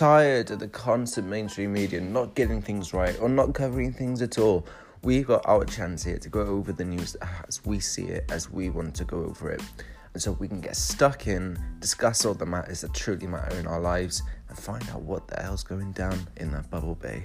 tired of the constant mainstream media not getting things right or not covering things at all, we've got our chance here to go over the news as we see it, as we want to go over it. And so we can get stuck in, discuss all the matters that truly matter in our lives, and find out what the hell's going down in that bubble bay.